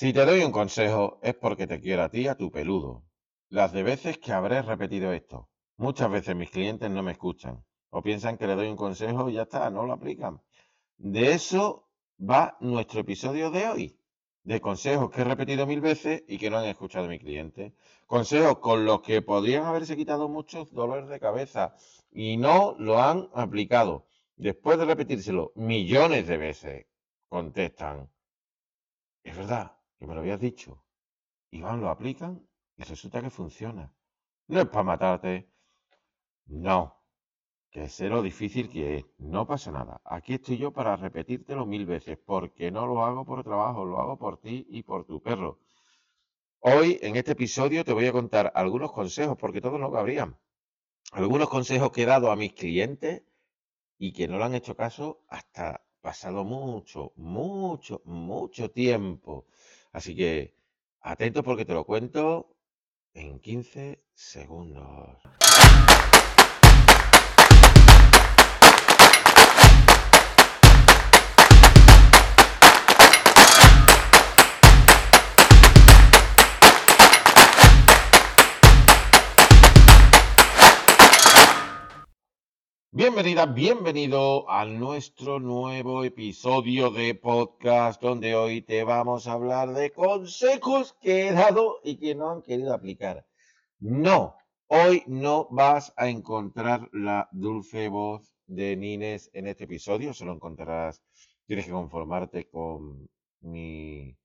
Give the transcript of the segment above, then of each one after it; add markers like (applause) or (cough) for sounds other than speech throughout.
Si te doy un consejo es porque te quiero a ti, a tu peludo. Las de veces que habré repetido esto. Muchas veces mis clientes no me escuchan o piensan que le doy un consejo y ya está, no lo aplican. De eso va nuestro episodio de hoy. De consejos que he repetido mil veces y que no han escuchado mi cliente. Consejos con los que podrían haberse quitado muchos dolores de cabeza y no lo han aplicado. Después de repetírselo millones de veces, contestan, es verdad, que me lo habías dicho. Y van, lo aplican y resulta que funciona. No es para matarte. No. Que sé lo difícil que es. No pasa nada. Aquí estoy yo para repetírtelo mil veces, porque no lo hago por trabajo, lo hago por ti y por tu perro. Hoy, en este episodio, te voy a contar algunos consejos, porque todos no cabrían. Algunos consejos que he dado a mis clientes y que no le han hecho caso hasta pasado mucho, mucho, mucho tiempo. Así que atento porque te lo cuento en 15 segundos. Bienvenida, bienvenido a nuestro nuevo episodio de podcast donde hoy te vamos a hablar de consejos que he dado y que no han querido aplicar. No, hoy no vas a encontrar la dulce voz de Nines en este episodio, solo encontrarás, tienes que conformarte con mi,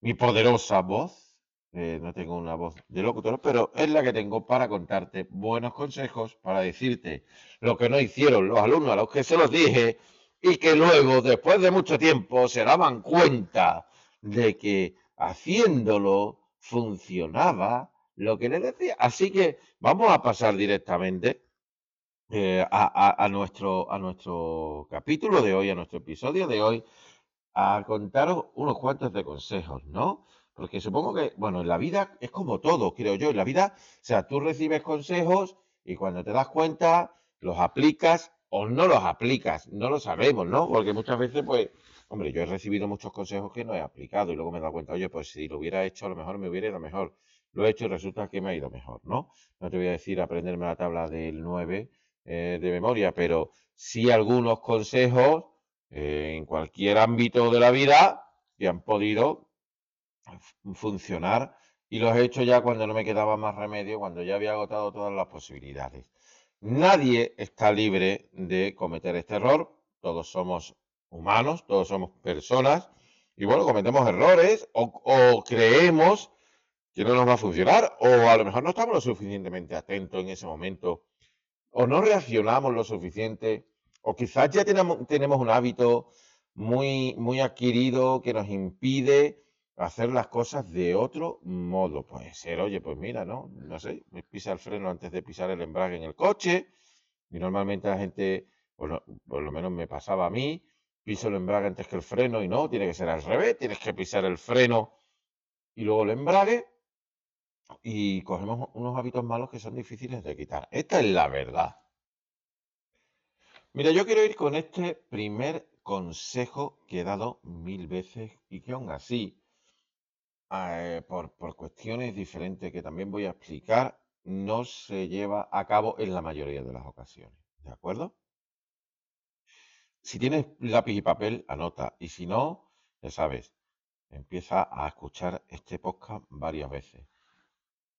mi poderosa voz eh, no tengo una voz de locutor, pero es la que tengo para contarte buenos consejos, para decirte lo que no hicieron los alumnos a los que se los dije y que luego, después de mucho tiempo, se daban cuenta de que haciéndolo funcionaba lo que les decía. Así que vamos a pasar directamente eh, a, nuestro, a nuestro capítulo de hoy, a nuestro episodio de hoy, a contaros unos cuantos de consejos, ¿no? Porque supongo que, bueno, en la vida es como todo, creo yo. En la vida, o sea, tú recibes consejos y cuando te das cuenta, los aplicas o no los aplicas. No lo sabemos, ¿no? Porque muchas veces, pues, hombre, yo he recibido muchos consejos que no he aplicado y luego me he dado cuenta, oye, pues si lo hubiera hecho, a lo mejor me hubiera ido mejor. Lo he hecho y resulta que me ha ido mejor, ¿no? No te voy a decir aprenderme la tabla del 9 eh, de memoria, pero sí algunos consejos eh, en cualquier ámbito de la vida que han podido funcionar y los he hecho ya cuando no me quedaba más remedio, cuando ya había agotado todas las posibilidades. Nadie está libre de cometer este error, todos somos humanos, todos somos personas y bueno, cometemos errores o, creemos que no nos va a funcionar o a lo mejor no estamos lo suficientemente atentos en ese momento o no reaccionamos lo suficiente o quizás ya tenemos, tenemos un hábito muy, muy adquirido que nos impide hacer las cosas de otro modo. Puede ser, oye, pues mira, ¿no? No sé, me pisa el freno antes de pisar el embrague en el coche. Y normalmente la gente, bueno, por lo menos me pasaba a mí, piso el embrague antes que el freno y no, tiene que ser al revés, tienes que pisar el freno y luego el embrague. Y cogemos unos hábitos malos que son difíciles de quitar. Esta es la verdad. Mira, yo quiero ir con este primer consejo que he dado mil veces y que aún así eh, por, por cuestiones diferentes que también voy a explicar, no se lleva a cabo en la mayoría de las ocasiones. ¿De acuerdo? Si tienes lápiz y papel, anota. Y si no, ya sabes, empieza a escuchar este podcast varias veces.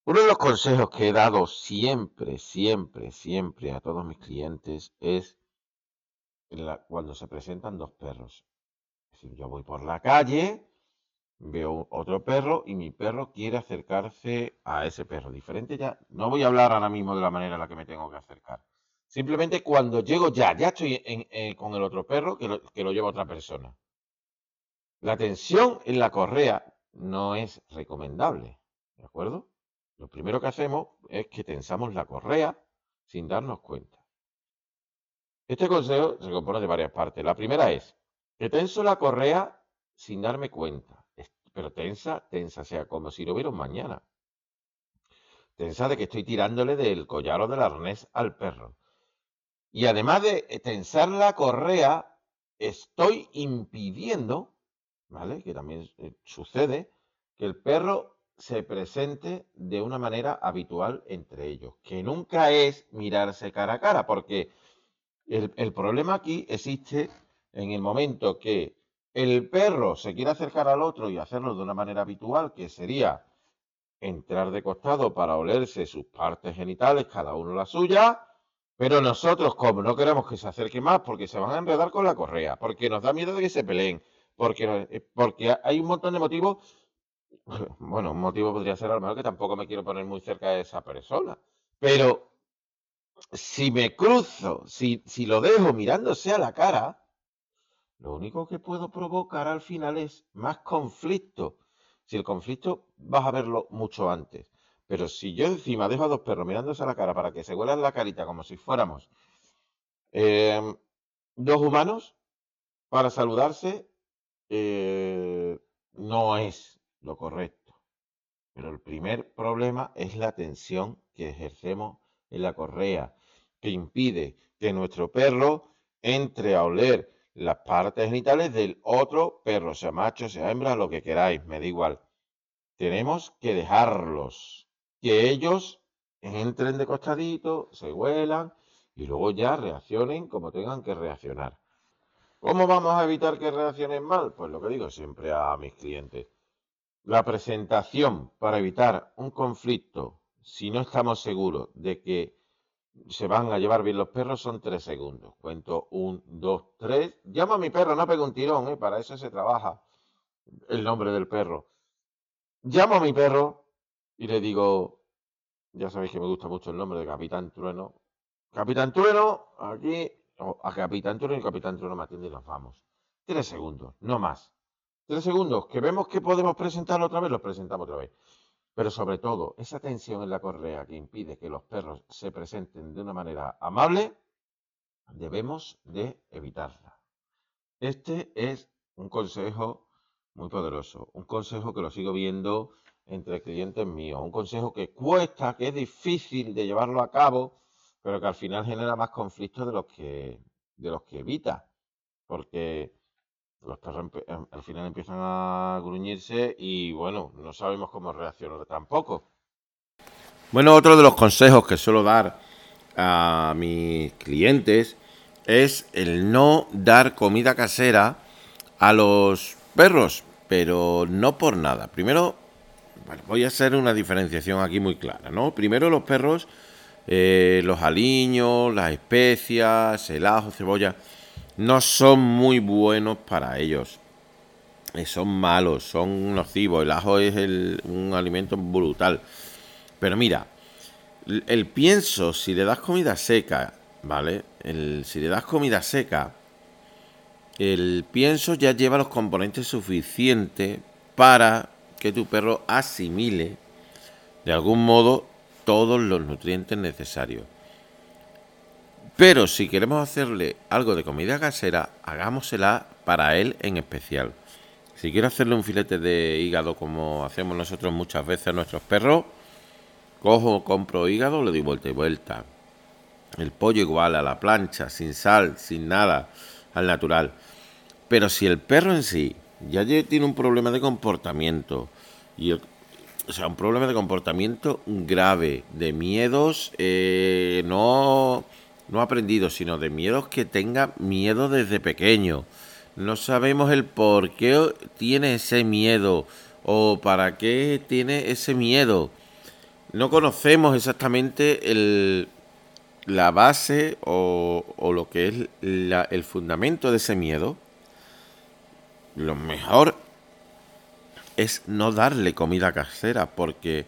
Uno de los consejos que he dado siempre, siempre, siempre a todos mis clientes es cuando se presentan dos perros. Es decir, yo voy por la calle veo otro perro y mi perro quiere acercarse a ese perro. Diferente ya, no voy a hablar ahora mismo de la manera en la que me tengo que acercar. Simplemente cuando llego ya, ya estoy eh, con el otro perro que lo, que lo lleva otra persona. La tensión en la correa no es recomendable, ¿de acuerdo? Lo primero que hacemos es que tensamos la correa sin darnos cuenta. Este consejo se compone de varias partes. La primera es que tenso la correa sin darme cuenta pero tensa, tensa, sea, como si lo hubiera mañana. Tensa de que estoy tirándole del collar o del arnés al perro. Y además de tensar la correa, estoy impidiendo, ¿vale? Que también eh, sucede, que el perro se presente de una manera habitual entre ellos, que nunca es mirarse cara a cara, porque el problema aquí existe en el momento que el perro se quiere acercar al otro y hacerlo de una manera habitual, que sería entrar de costado para olerse sus partes genitales, cada uno la suya, pero nosotros, como no queremos que se acerque más, porque se van a enredar con la correa, porque nos da miedo de que se peleen, porque, eh, porque hay un montón de motivos, (laughs) bueno, un motivo podría ser a lo mejor que tampoco me quiero poner muy cerca de esa persona, pero si me cruzo, si, si lo dejo mirándose a la cara, lo único que puedo provocar al final es más conflicto. Si el conflicto vas a verlo mucho antes. Pero si yo encima dejo a dos perros mirándose a la cara para que se huelan la carita como si fuéramos em, dos humanos para saludarse, eh, no es lo correcto. Pero el primer problema es la tensión que ejercemos en la correa, que impide que nuestro perro entre a oler las partes genitales del otro perro, sea macho, sea hembra, lo que queráis, me da igual. Tenemos que dejarlos, que ellos entren de costadito, se huelan y luego ya reaccionen como tengan que reaccionar. ¿Cómo vamos a evitar que reaccionen mal? Pues lo que digo siempre a mis clientes. La presentación para evitar un conflicto, si no estamos seguros de que se van a llevar bien los perros, son tres segundos. Cuento un, dos, tres. Llamo a mi perro, no pego un tirón, ¿eh? para eso se trabaja el nombre del perro. Llamo a mi perro y le digo, ya sabéis que me gusta mucho el nombre de Capitán Trueno. Capitán Trueno, aquí, a Capitán Trueno y Capitán Trueno me atiende y nos vamos. Tres segundos, no más. Tres segundos, que vemos que podemos presentarlo otra vez, lo presentamos otra vez. Pero sobre todo, esa tensión en la correa que impide que los perros se presenten de una manera amable, debemos de evitarla. Este es un consejo muy poderoso, un consejo que lo sigo viendo entre clientes míos, un consejo que cuesta, que es difícil de llevarlo a cabo, pero que al final genera más conflictos de los que, de los que evita, porque los perros em, al final empiezan a gruñirse y bueno, no sabemos cómo reaccionar tampoco. Bueno, otro de los consejos que suelo dar a mis clientes es el no dar comida casera a los perros, pero no por nada. Primero, voy a hacer una diferenciación aquí muy clara, ¿no? Primero los perros, eh, los aliños, las especias, el ajo, cebolla no son muy buenos para ellos. Eh, son malos, son nocivos. El ajo es un alimento brutal. Pero mira, el, pienso, si le das comida seca, ¿vale? El, si le das comida seca, el pienso ya lleva los componentes suficientes para que tu perro asimile de algún modo todos los nutrientes necesarios. Pero si queremos hacerle algo de comida casera, hagámosela para él en especial. Si quiero hacerle un filete de hígado como hacemos nosotros muchas veces a nuestros perros, cojo, compro hígado, le doy vuelta y vuelta. El pollo igual a la plancha, sin sal, sin nada, al natural. Pero si el perro en sí ya tiene un problema de comportamiento, o sea, un problema de comportamiento grave, de miedos, eh, no no aprendido, sino de miedos que tenga miedo desde pequeño. No sabemos el por qué tiene ese miedo o para qué tiene ese miedo. No conocemos exactamente el, la base o, o lo que es el fundamento de ese miedo. Lo mejor es no darle comida casera porque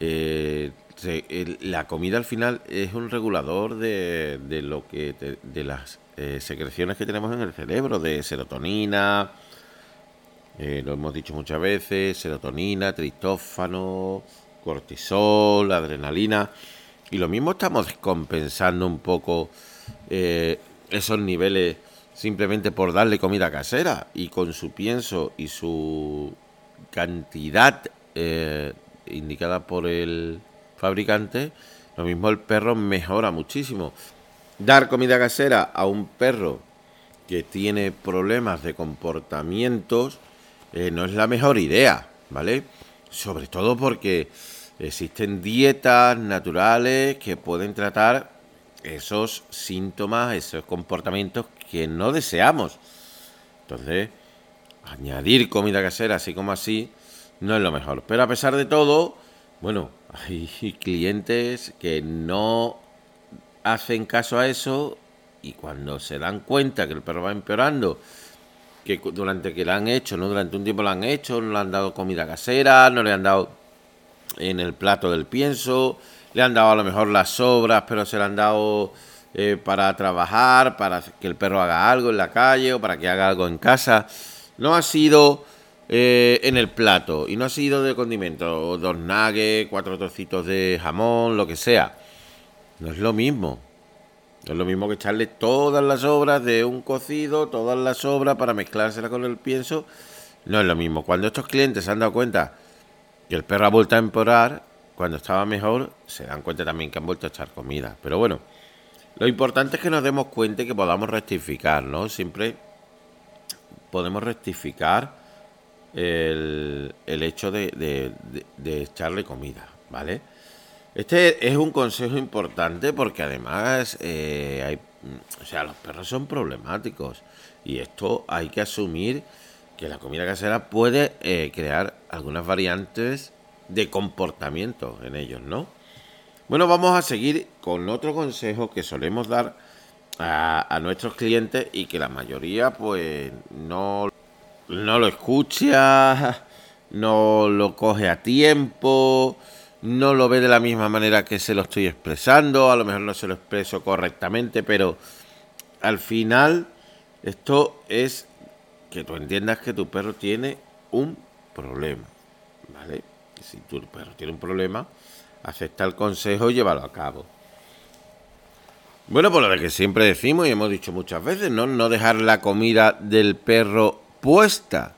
eh, la comida al final es un regulador de, lo que de las eh, secreciones que tenemos en el cerebro, de serotonina, eh, lo hemos dicho muchas veces, serotonina, tristófano, cortisol, adrenalina. Y lo mismo estamos compensando un poco eh, esos niveles simplemente por darle comida casera y con su pienso y su cantidad indicada por el fabricante, lo mismo el perro mejora muchísimo. Dar comida casera a un perro que tiene problemas de comportamientos eh, no es la mejor idea, ¿vale? Sobre todo porque existen dietas naturales que pueden tratar esos síntomas, esos comportamientos que no deseamos. Entonces, añadir comida casera así como así no es lo mejor. Pero a pesar de todo, bueno, hay clientes que no hacen caso a eso y cuando se dan cuenta que el perro va empeorando, que durante que lo han hecho, no durante un tiempo lo han hecho, no le han dado comida casera, no le han dado en el plato del pienso, le han dado a lo mejor las sobras, pero se le han dado eh, para trabajar, para que el perro haga algo en la calle o para que haga algo en casa. No ha sido eh, en el plato y no ha sido de condimento, dos nuggets, cuatro trocitos de jamón, lo que sea. No es lo mismo. No es lo mismo que echarle todas las sobras de un cocido, todas las sobras para mezclársela con el pienso. No es lo mismo. Cuando estos clientes se han dado cuenta que el perro ha vuelto a empeorar, cuando estaba mejor, se dan cuenta también que han vuelto a echar comida. Pero bueno, lo importante es que nos demos cuenta y que podamos rectificar, ¿no? Siempre podemos rectificar el, hecho de, echarle comida, ¿vale? Este es un consejo importante porque además eh, hay, o sea, los perros son problemáticos y esto hay que asumir que la comida casera puede eh, crear algunas variantes de comportamiento en ellos, ¿no? Bueno, vamos a seguir con otro consejo que solemos dar a, nuestros clientes y que la mayoría pues no, no lo escucha, no lo coge a tiempo, no lo ve de la misma manera que se lo estoy expresando, a lo mejor no se lo expreso correctamente, pero al final esto es que tú entiendas que tu perro tiene un problema, ¿vale? Si tu perro tiene un problema, acepta el consejo y llévalo a cabo. Bueno, por lo que siempre decimos y hemos dicho muchas veces, ¿no? No dejar la comida del perro puesta.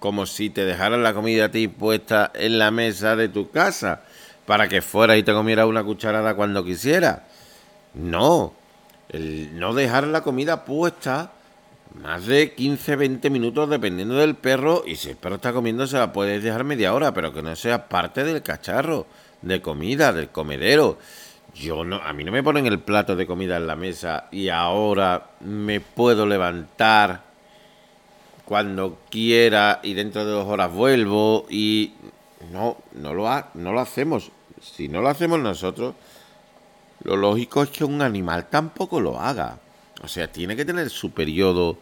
Como si te dejaran la comida a ti puesta en la mesa de tu casa para que fuera y te comiera una cucharada cuando quisiera. No, el no dejar la comida puesta más de 15, 20 minutos dependiendo del perro y si el perro está comiendo se la puedes dejar media hora, pero que no sea parte del cacharro de comida, del comedero. Yo no, a mí no me ponen el plato de comida en la mesa y ahora me puedo levantar cuando quiera y dentro de dos horas vuelvo y no, no lo, ha, no lo hacemos. Si no lo hacemos nosotros, lo lógico es que un animal tampoco lo haga. O sea, tiene que tener su periodo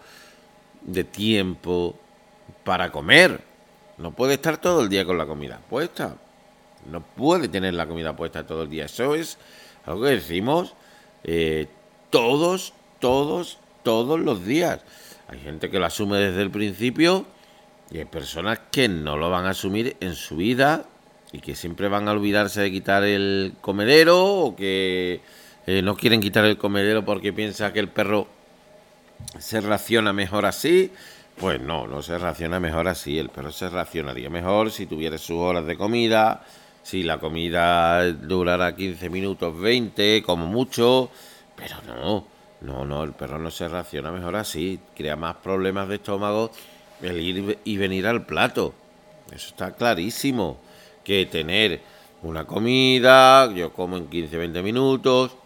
de tiempo para comer. No puede estar todo el día con la comida puesta. No puede tener la comida puesta todo el día. Eso es algo que decimos eh, todos, todos, todos los días. Hay gente que lo asume desde el principio y hay personas que no lo van a asumir en su vida y que siempre van a olvidarse de quitar el comedero o que eh, no quieren quitar el comedero porque piensa que el perro se raciona mejor así. Pues no, no se raciona mejor así. El perro se racionaría mejor si tuviera sus horas de comida, si la comida durara 15 minutos, 20, como mucho. Pero no, no, no, el perro no se raciona mejor así. Crea más problemas de estómago el ir y venir al plato. Eso está clarísimo. Que tener una comida, yo como en 15, 20 minutos,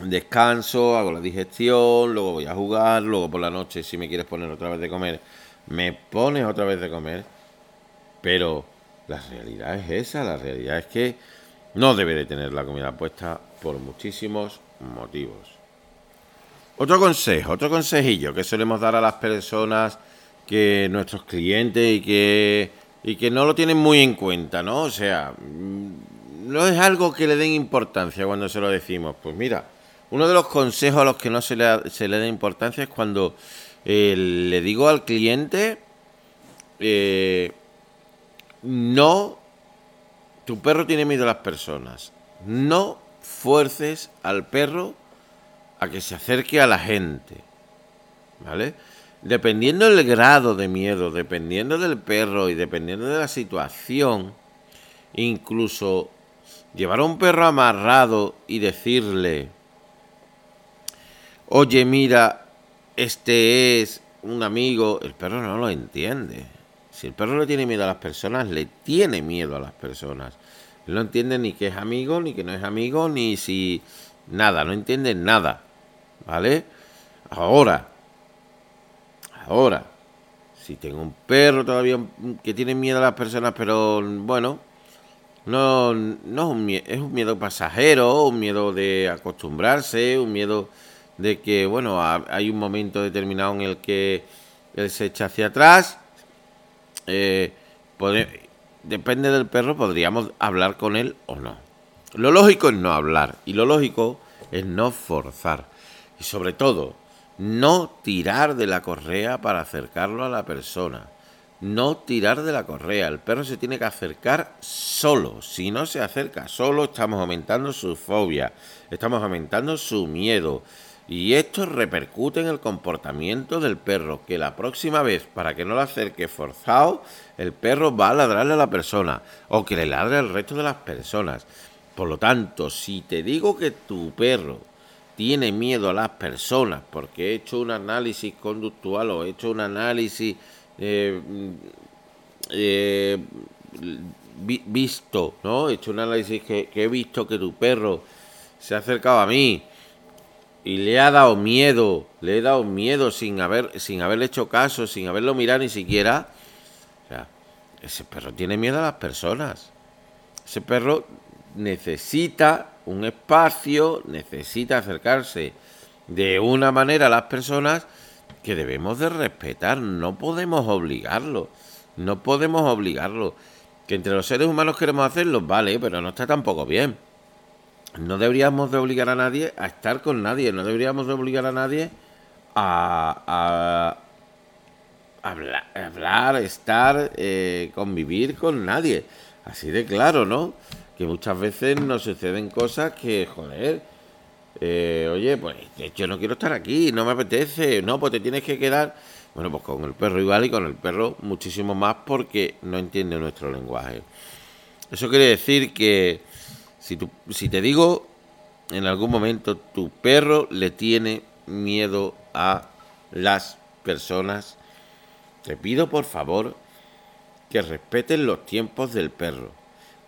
descanso, hago la digestión, luego voy a jugar, luego por la noche si me quieres poner otra vez de comer, me pones otra vez de comer, pero la realidad es esa, la realidad es que no debe de tener la comida puesta por muchísimos motivos. Otro consejo, otro consejillo que solemos dar a las personas que nuestros clientes y que y que no lo tienen muy en cuenta, ¿no? O sea, mm, no es algo que le den importancia cuando se lo decimos. Pues mira, uno de los consejos a los que no se le, se le da importancia es cuando eh, le digo al cliente, eh, no, tu perro tiene miedo a las personas, no fuerces al perro a que se acerque a la gente, ¿vale? Dependiendo del grado de miedo, dependiendo del perro y dependiendo de la situación, incluso llevar a un perro amarrado y decirle, oye, mira, este es un amigo, el perro no lo entiende. Si el perro le tiene miedo a las personas, le tiene miedo a las personas. no entiende ni que es amigo, ni que no es amigo, ni si... Nada, no entiende nada. ¿Vale? Ahora, ahora, si tengo un perro todavía que tiene miedo a las personas, pero bueno, no, no es un, miedo, es un miedo pasajero, un miedo de acostumbrarse, un miedo de que, bueno, hay un momento determinado en el que él se echa hacia atrás. Eh, depende del perro, podríamos hablar con él o no. Lo lógico es no hablar y lo lógico es no forzar. Y sobre todo, no tirar de la correa para acercarlo a la persona. No tirar de la correa. El perro se tiene que acercar solo. Si no se acerca solo, estamos aumentando su fobia. Estamos aumentando su miedo. Y esto repercute en el comportamiento del perro, que la próxima vez, para que no lo acerque forzado, el perro va a ladrarle a la persona o que le ladre al resto de las personas. Por lo tanto, si te digo que tu perro tiene miedo a las personas porque he hecho un análisis conductual o he hecho un análisis eh, eh, visto, ¿no? He hecho un análisis que, he visto que tu perro se ha acercado a mí y le ha dado miedo, le he dado miedo sin haber, sin haberle hecho caso, sin haberlo mirado ni siquiera. Ese perro tiene miedo a las personas. Ese perro necesita un espacio, necesita acercarse de una manera a las personas que debemos de respetar, no podemos obligarlo, no podemos obligarlo. Que entre los seres humanos queremos hacerlo, vale, pero no está tampoco bien. No deberíamos de obligar a nadie a estar con nadie, no deberíamos de obligar a nadie a, hablar, estar, eh, convivir con nadie. Así de claro, ¿no? Que muchas veces nos suceden cosas que, joder, eh, oye, pues yo no quiero estar aquí, no me apetece, no, pues te tienes que quedar. Bueno, pues con el perro igual y con el perro muchísimo más porque no entiende nuestro lenguaje. Eso quiere decir que si, tu, si te digo en algún momento tu perro le tiene miedo a las personas, te pido por favor que respeten los tiempos del perro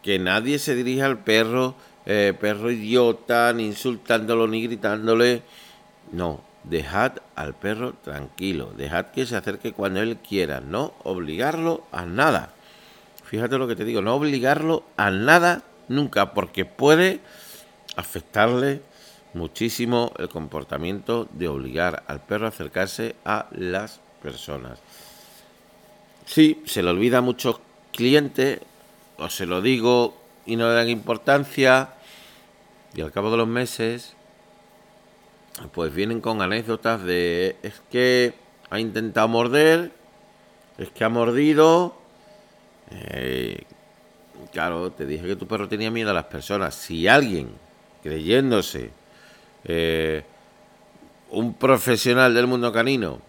que nadie se dirija al perro, eh, perro idiota, ni insultándolo ni gritándole. No, dejad al perro tranquilo, dejad que se acerque cuando él quiera, no obligarlo a nada. Fíjate lo que te digo, no obligarlo a nada nunca, porque puede afectarle muchísimo el comportamiento de obligar al perro a acercarse a las personas. Sí, se le olvida a muchos clientes o se lo digo y no le dan importancia, y al cabo de los meses, pues vienen con anécdotas de es que ha intentado morder, es que ha mordido. Eh, claro, te dije que tu perro tenía miedo a las personas. Si alguien, creyéndose eh, un profesional del mundo canino,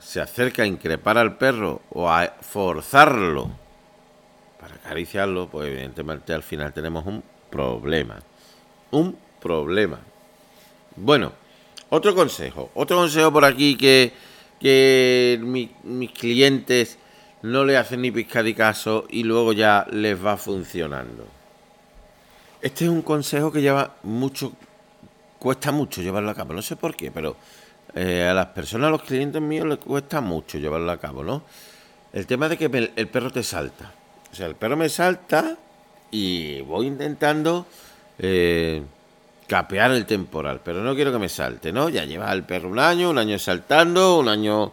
se acerca a increpar al perro o a forzarlo acariciarlo, pues evidentemente al final tenemos un problema. Un problema. Bueno, otro consejo. Otro consejo por aquí que, que mis clientes no le hacen ni pizca de caso y luego ya les va funcionando. Este es un consejo que lleva mucho, cuesta mucho llevarlo a cabo. No sé por qué, pero eh, a las personas, a los clientes míos les cuesta mucho llevarlo a cabo, ¿no? El tema de que el perro te salta. O sea, el perro me salta y voy intentando eh, capear el temporal, pero no quiero que me salte, ¿no? Ya lleva el perro un año, un año saltando, un año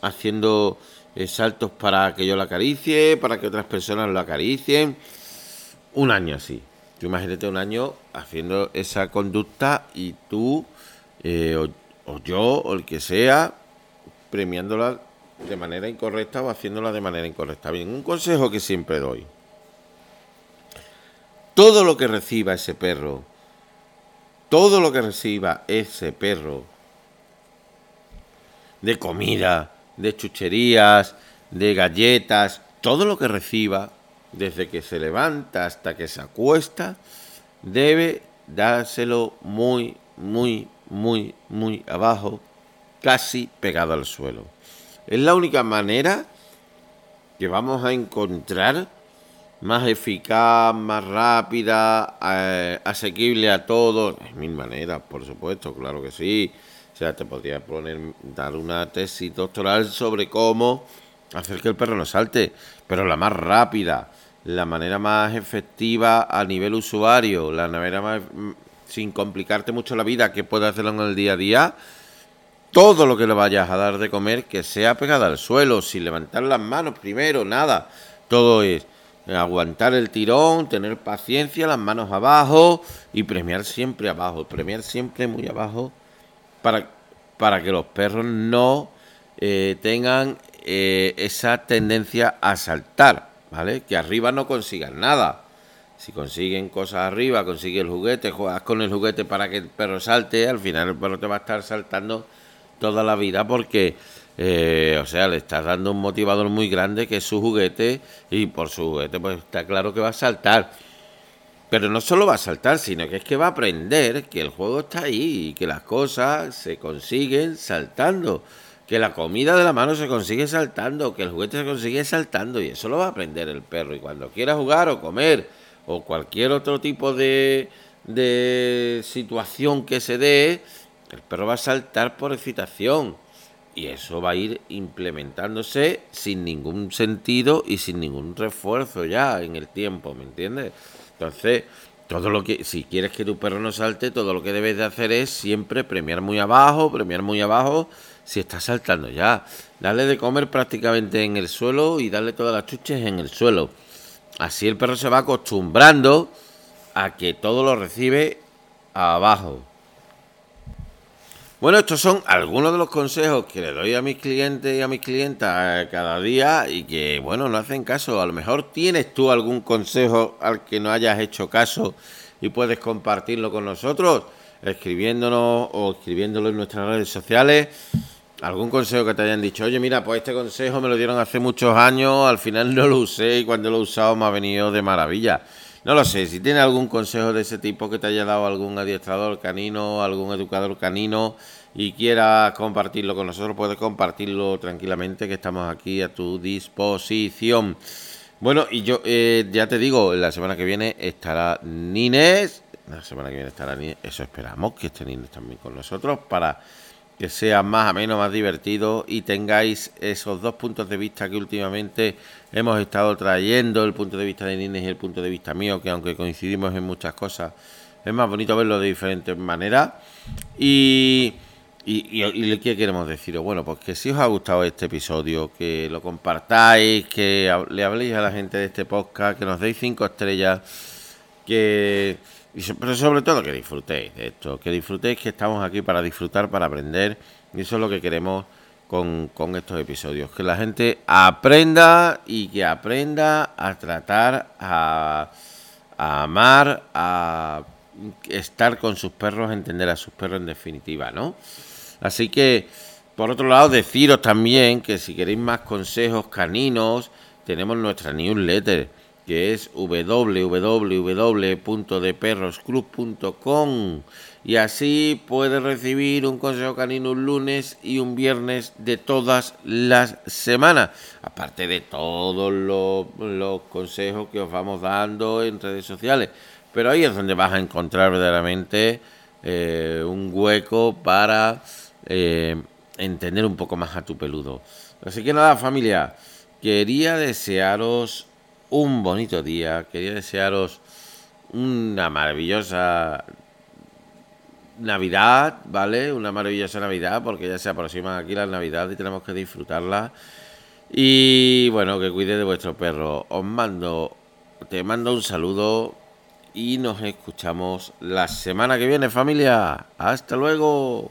haciendo eh, saltos para que yo lo acaricie, para que otras personas lo acaricien. Un año así. Tú imagínate un año haciendo esa conducta y tú, eh, o, o, yo, o el que sea, premiándola de manera incorrecta o haciéndola de manera incorrecta. Bien, un consejo que siempre doy. Todo lo que reciba ese perro, todo lo que reciba ese perro de comida, de chucherías, de galletas, todo lo que reciba, desde que se levanta hasta que se acuesta, debe dárselo muy, muy, muy, muy abajo, casi pegado al suelo. Es la única manera que vamos a encontrar más eficaz, más rápida, eh, asequible a todos. De mil maneras, por supuesto, claro que sí. O sea, te podría poner, dar una tesis doctoral sobre cómo hacer que el perro no salte, pero la más rápida, la manera más efectiva a nivel usuario, la manera más mm, sin complicarte mucho la vida que puedes hacerlo en el día a día, todo lo que le vayas a dar de comer que sea pegado al suelo, sin levantar las manos primero, nada. Todo es aguantar el tirón, tener paciencia, las manos abajo y premiar siempre abajo, premiar siempre muy abajo para, para que los perros no eh, tengan eh, esa tendencia a saltar, ¿vale? Que arriba no consigan nada. Si consiguen cosas arriba, consigue el juguete, juegas con el juguete para que el perro salte, al final el perro te va a estar saltando toda la vida porque, eh, o sea, le estás dando un motivador muy grande que es su juguete y por su juguete pues está claro que va a saltar. Pero no solo va a saltar, sino que es que va a aprender que el juego está ahí y que las cosas se consiguen saltando. Que la comida de la mano se consigue saltando, que el juguete se consigue saltando y eso lo va a aprender el perro. Y cuando quiera jugar o comer o cualquier otro tipo de, de situación que se dé, el perro va a saltar por excitación. Y eso va a ir implementándose sin ningún sentido y sin ningún refuerzo ya en el tiempo, ¿me entiendes? Entonces, todo lo que, si quieres que tu perro no salte, todo lo que debes de hacer es siempre premiar muy abajo, premiar muy abajo, si está saltando ya. Darle de comer prácticamente en el suelo y darle todas las chuches en el suelo. Así el perro se va acostumbrando a que todo lo recibe abajo. Bueno, estos son algunos de los consejos que le doy a mis clientes y a mis clientas cada día y que, bueno, no hacen caso. A lo mejor tienes tú algún consejo al que no hayas hecho caso y puedes compartirlo con nosotros, escribiéndonos o escribiéndolo en nuestras redes sociales. Algún consejo que te hayan dicho, oye, mira, pues este consejo me lo dieron hace muchos años, al final (laughs) no lo usé y cuando lo he usado me ha venido de maravilla. No lo sé, si tiene algún consejo de ese tipo que te haya dado algún adiestrador canino, algún educador canino y quiera compartirlo con nosotros, puedes compartirlo tranquilamente, que estamos aquí a tu disposición. Bueno, y yo eh, ya te digo, la semana que viene estará Nines, la semana que viene estará Nines, eso esperamos, que esté Nines también con nosotros para que sea más ameno, más divertido y tengáis esos dos puntos de vista que últimamente hemos estado trayendo, el punto de vista de Nines y el punto de vista mío, que aunque coincidimos en muchas cosas, es más bonito verlo de diferentes maneras. Y, y, y, ¿qué queremos decir? Bueno, pues que si os ha gustado este episodio, que lo compartáis, que le habléis a la gente de este podcast, que nos deis cinco estrellas, que pero sobre todo que disfrutéis de esto, que disfrutéis que estamos aquí para disfrutar, para aprender, y eso es lo que queremos con, estos episodios, que la gente aprenda y que aprenda a tratar, a, a amar, a estar con sus perros, entender a sus perros en definitiva, ¿no? Así que, por otro lado, deciros también que si queréis más consejos caninos, tenemos nuestra newsletter que es www.deperrosclub.com y así puedes recibir un consejo canino un lunes y un viernes de todas las semanas, aparte de todos los, consejos que os vamos dando en redes sociales. Pero ahí es donde vas a encontrar verdaderamente eh, un hueco para eh, entender un poco más a tu peludo. Así que nada, familia, quería desearos un bonito día. Quería desearos una maravillosa Navidad, ¿vale? Una maravillosa Navidad porque ya se aproxima aquí la Navidad y tenemos que disfrutarla. Y bueno, que cuide de vuestro perro. Os mando, te mando un saludo y nos escuchamos la semana que viene, familia. Hasta luego.